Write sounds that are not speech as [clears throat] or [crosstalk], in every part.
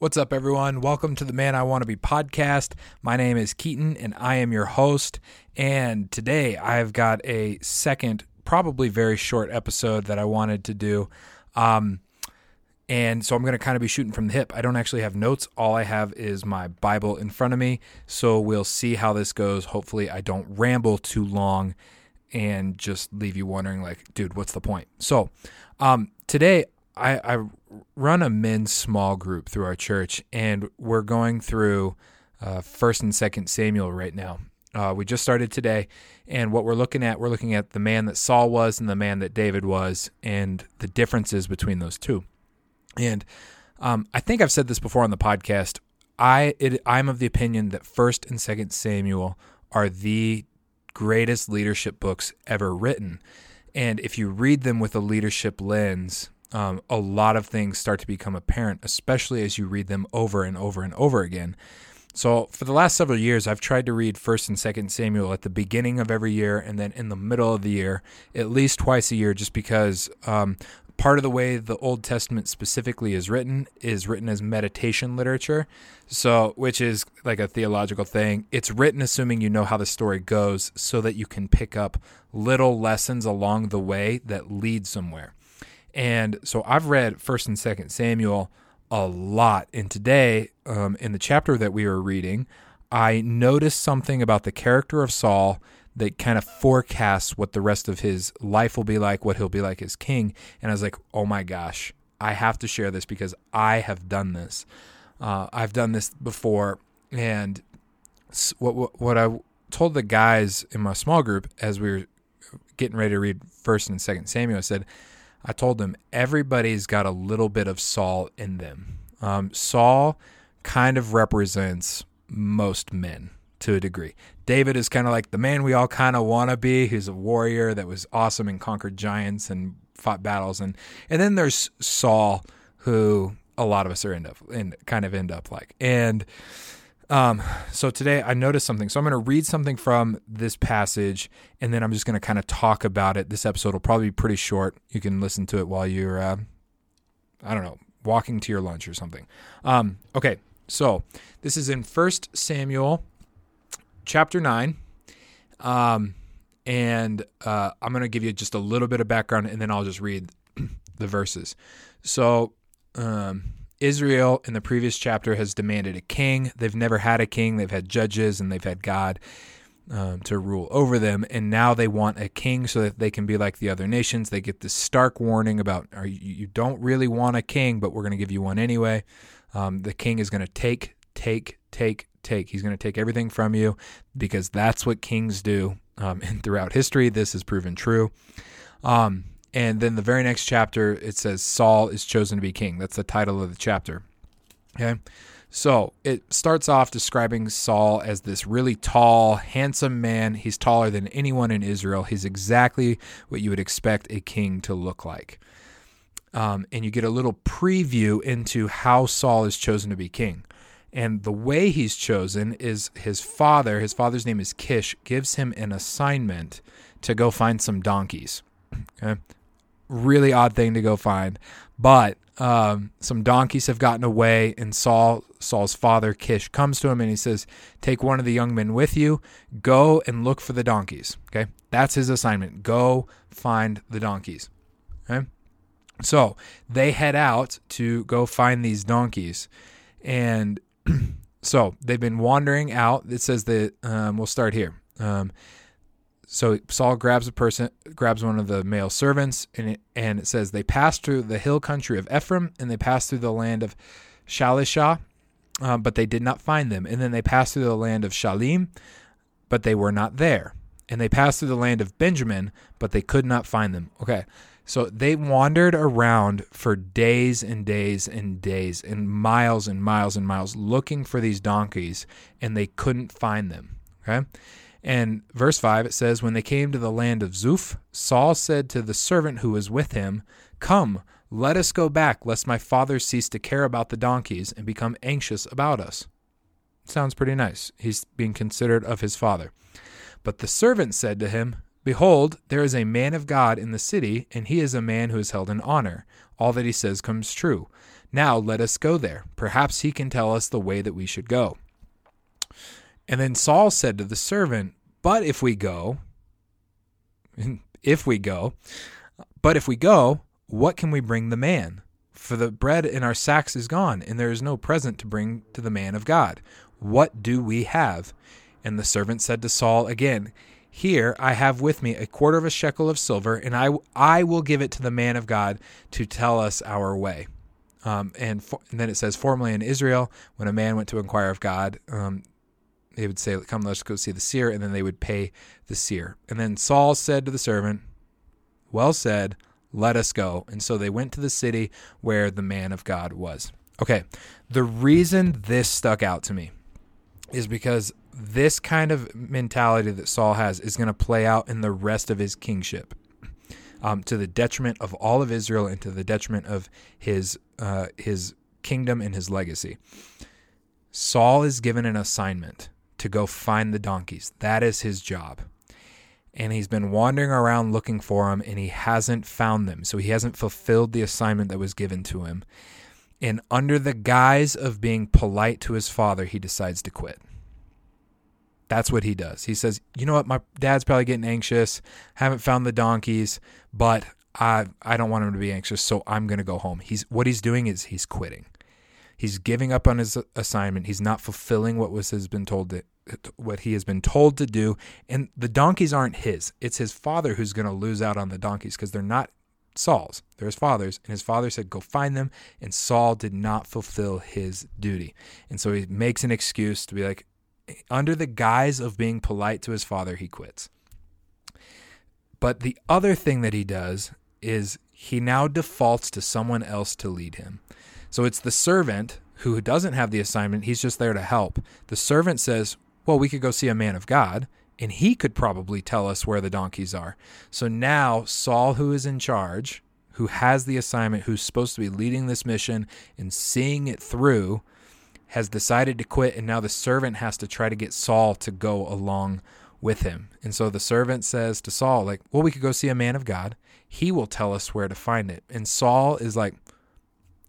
What's up, everyone? Welcome to the Man I Want to Be podcast. My name is Keaton, and I am your host. And today I've got a second, probably very short episode that I wanted to do. Um, and so I'm going to kind of be shooting from the hip. I don't actually have notes. All I have is my Bible in front of me. So we'll see how this goes. Hopefully, I don't ramble too long and just leave you wondering, like, dude, what's the point? So um, today I, I run a men's small group through our church, and we're going through uh, First and Second Samuel right now. Uh, we just started today, and what we're looking at, we're looking at the man that Saul was and the man that David was, and the differences between those two. And um, I think I've said this before on the podcast. I it, I'm of the opinion that First and Second Samuel are the greatest leadership books ever written, and if you read them with a leadership lens, um, a lot of things start to become apparent, especially as you read them over and over and over again. So for the last several years, I've tried to read First and Second Samuel at the beginning of every year and then in the middle of the year, at least twice a year, just because um, part of the way the Old Testament specifically is written is written as meditation literature. So, which is like a theological thing. It's written assuming you know how the story goes, so that you can pick up little lessons along the way that lead somewhere. And so I've read First and Second Samuel a lot, and today, um, in the chapter that we were reading, I noticed something about the character of Saul that kind of forecasts what the rest of his life will be like, what he'll be like as king. And I was like, oh my gosh, I have to share this because I have done this. Uh, I've done this before, and what, what what I told the guys in my small group as we were getting ready to read First and Second Samuel, I said I told them everybody's got a little bit of Saul in them. Um, Saul kind of represents most men to a degree. David is kind of like the man we all kind of want to be. He's a warrior that was awesome and conquered giants and fought battles, and and then there's Saul, who a lot of us are end up and kind of end up like and um, so today I noticed something. So I'm going to read something from this passage, and then I'm just going to kind of talk about it. This episode will probably be pretty short. You can listen to it while you're, uh, I don't know, walking to your lunch or something. Um, okay, so this is in First Samuel, chapter nine, um, and uh, I'm going to give you just a little bit of background, and then I'll just read [clears throat] the verses. So. Um, Israel in the previous chapter has demanded a king. They've never had a king. They've had judges and they've had God um, to rule over them. And now they want a king so that they can be like the other nations. They get this stark warning about you, don't really want a king, but we're going to give you one anyway. Um, the king is going to take, take, take, take. He's going to take everything from you because that's what kings do. Um, and [laughs] throughout history, this has proven true. Um, and then the very next chapter, it says Saul is chosen to be king. That's the title of the chapter. Okay. So it starts off describing Saul as this really tall, handsome man. He's taller than anyone in Israel. He's exactly what you would expect a king to look like. Um, and you get a little preview into how Saul is chosen to be king. And the way he's chosen is his father, his father's name is Kish, gives him an assignment to go find some donkeys. [clears throat] Okay really odd thing to go find. But um, some donkeys have gotten away, and Saul Saul's father Kish comes to him and he says, "Take one of the young men with you. Go and look for the donkeys." Okay, that's his assignment. Go find the donkeys. Okay, so they head out to go find these donkeys, and [clears throat] so they've been wandering out. It says that um, we'll start here. Um, so Saul grabs a person, grabs one of the male servants, and it, and it says they passed through the hill country of Ephraim, and they passed through the land of Shalishah, uh, but they did not find them. And then they passed through the land of Shalim, but they were not there. And they passed through the land of Benjamin, but they could not find them. Okay, so they wandered around for days and days and days, and miles and miles and miles, looking for these donkeys, and they couldn't find them. Okay. And verse 5, it says, When they came to the land of Zuph, Saul said to the servant who was with him, Come, let us go back, lest my father cease to care about the donkeys and become anxious about us. Sounds pretty nice. He's being considerate of his father. But the servant said to him, Behold, there is a man of God in the city, and he is a man who is held in honor. All that he says comes true. Now let us go there. Perhaps he can tell us the way that we should go. And then Saul said to the servant, But if we go, if we go, but if we go, what can we bring the man? For the bread in our sacks is gone, and there is no present to bring to the man of God. What do we have? And the servant said to Saul again, Here I have with me a quarter of a shekel of silver, and I, I will give it to the man of God to tell us our way. Um, and, for, and, then it says, formerly in Israel, when a man went to inquire of God, um, they would say, Come, let's go see the seer, and then they would pay the seer. And then Saul said to the servant, Well said, let us go. And so they went to the city where the man of God was. Okay, the reason this stuck out to me is because this kind of mentality that Saul has is going to play out in the rest of his kingship. Um, to the detriment of all of Israel and to the detriment of his uh, his kingdom and his legacy. Saul is given an assignment to go find the donkeys. That is his job. And he's been wandering around looking for them and he hasn't found them. So he hasn't fulfilled the assignment that was given to him. And under the guise of being polite to his father, he decides to quit. That's what he does. He says, "You know what? My dad's probably getting anxious. Haven't found the donkeys, but I I don't want him to be anxious, so I'm going to go home." He's what he's doing is he's quitting. He's giving up on his assignment. He's not fulfilling what was has been told to, what he has been told to do. And the donkeys aren't his. It's his father who's going to lose out on the donkeys because they're not Saul's. They're his father's. And his father said, "Go find them." And Saul did not fulfill his duty. And so he makes an excuse to be like, under the guise of being polite to his father, he quits. But the other thing that he does is he now defaults to someone else to lead him. So it's the servant who doesn't have the assignment, he's just there to help. The servant says, Well, we could go see a man of God, and he could probably tell us where the donkeys are. So now Saul, who is in charge, who has the assignment, who's supposed to be leading this mission and seeing it through, has decided to quit, and now the servant has to try to get Saul to go along with him. And so the servant says to Saul, like, well, we could go see a man of God. He will tell us where to find it. And Saul is like,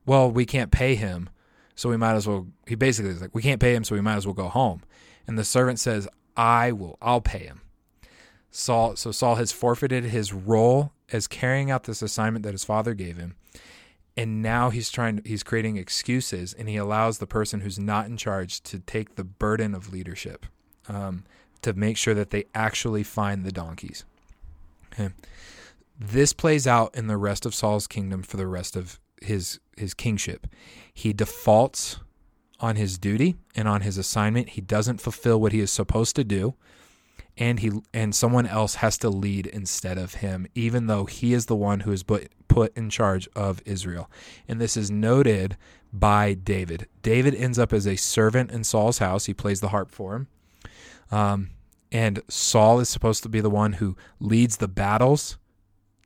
well, we can't pay him, so we might as well. He basically is like, we can't pay him, so we might as well go home. And the servant says, I will, I'll pay him. Saul, so Saul has forfeited his role as carrying out this assignment that his father gave him. And now he's trying, he's creating excuses and he allows the person who's not in charge to take the burden of leadership um, to make sure that they actually find the donkeys. Okay. This plays out in the rest of Saul's kingdom for the rest of his his kingship. He defaults on his duty and on his assignment. He doesn't fulfill what he is supposed to do, and he and someone else has to lead instead of him, even though he is the one who is put put in charge of Israel. And this is noted by David. David ends up as a servant in Saul's house. He plays the harp for him. Um, and Saul is supposed to be the one who leads the battles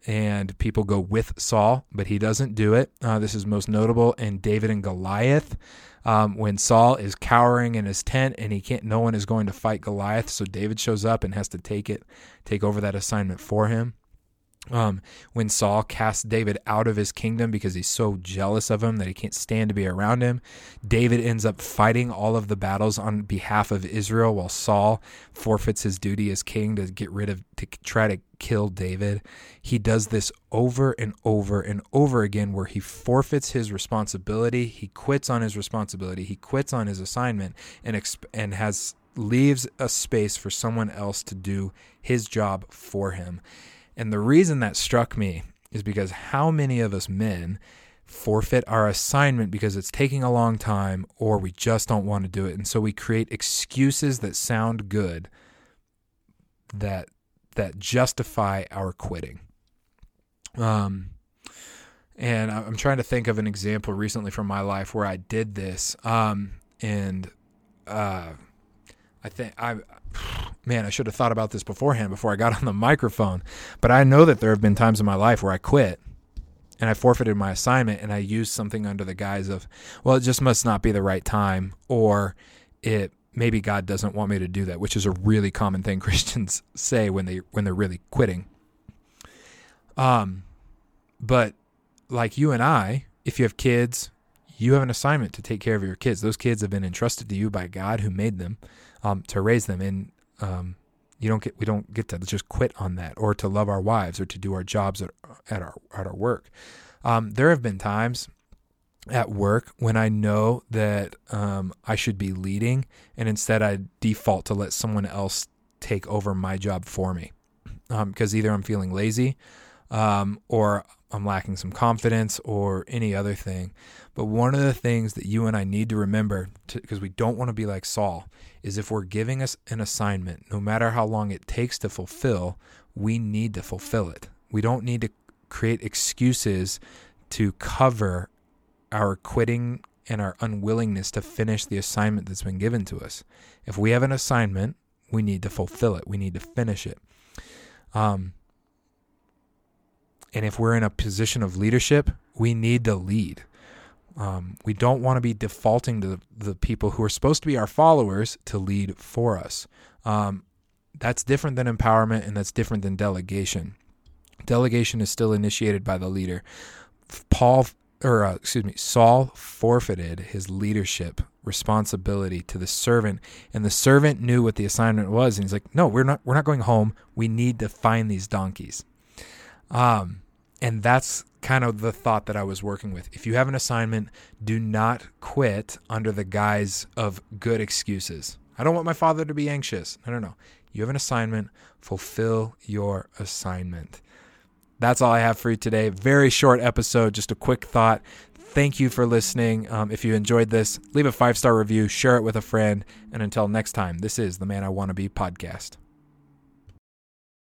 and people go with Saul, but he doesn't do it. Uh, this is most notable in David and Goliath. Um, when Saul is cowering in his tent and he can't, no one is going to fight Goliath, so David shows up and has to take it, take over that assignment for him. Um, when Saul casts David out of his kingdom because he's so jealous of him that he can't stand to be around him, David ends up fighting all of the battles on behalf of Israel while Saul forfeits his duty as king to get rid of, to try to kill David. He does this over and over and over again where he forfeits his responsibility, he quits on his responsibility, he quits on his assignment, and, exp- and has leaves a space for someone else to do his job for him. And the reason that struck me is because how many of us men forfeit our assignment because it's taking a long time or we just don't want to do it. And so we create excuses that sound good that that justify our quitting. Um and I'm trying to think of an example recently from my life where I did this. Um and uh I think I man, I should have thought about this beforehand before I got on the microphone. But I know that there have been times in my life where I quit and I forfeited my assignment and I used something under the guise of, well, it just must not be the right time or it maybe God doesn't want me to do that, which is a really common thing [laughs] Christians say when they when they're really quitting. Um but like you and I, if you have kids, you have an assignment to take care of your kids. Those kids have been entrusted to you by God who made them um, to raise them. And um, you don't get we don't get to just quit on that or to love our wives or to do our jobs at, at our at our work. Um, there have been times at work when I know that um, I should be leading, and instead I default to let someone else take over my job for me because um, either I'm feeling lazy um, or I'm lacking some confidence or any other thing. But one of the things that you and I need to remember, because we don't want to be like Saul, is if we're giving us an assignment, no matter how long it takes to fulfill, we need to fulfill it. We don't need to create excuses to cover our quitting and our unwillingness to finish the assignment that's been given to us. If we have an assignment, we need to fulfill it. We need to finish it. Um, and if we're in a position of leadership, we need to lead. Um, we don't want to be defaulting to the, people who are supposed to be our followers to lead for us. Um, that's different than empowerment and that's different than delegation. Delegation is still initiated by the leader. Paul, or uh, excuse me, Saul forfeited his leadership responsibility to the servant, and the servant knew what the assignment was, and he's like, "No, we're not. We're not going home. We need to find these donkeys." Um, and that's kind of the thought that I was working with. If you have an assignment, do not quit under the guise of good excuses. I don't want my father to be anxious. No, no, no. You have an assignment, fulfill your assignment. That's all I have for you today. Very short episode, just a quick thought. Thank you for listening. Um, if you enjoyed this, leave a five star review, share it with a friend. And until next time, this is the Man I Want to Be podcast.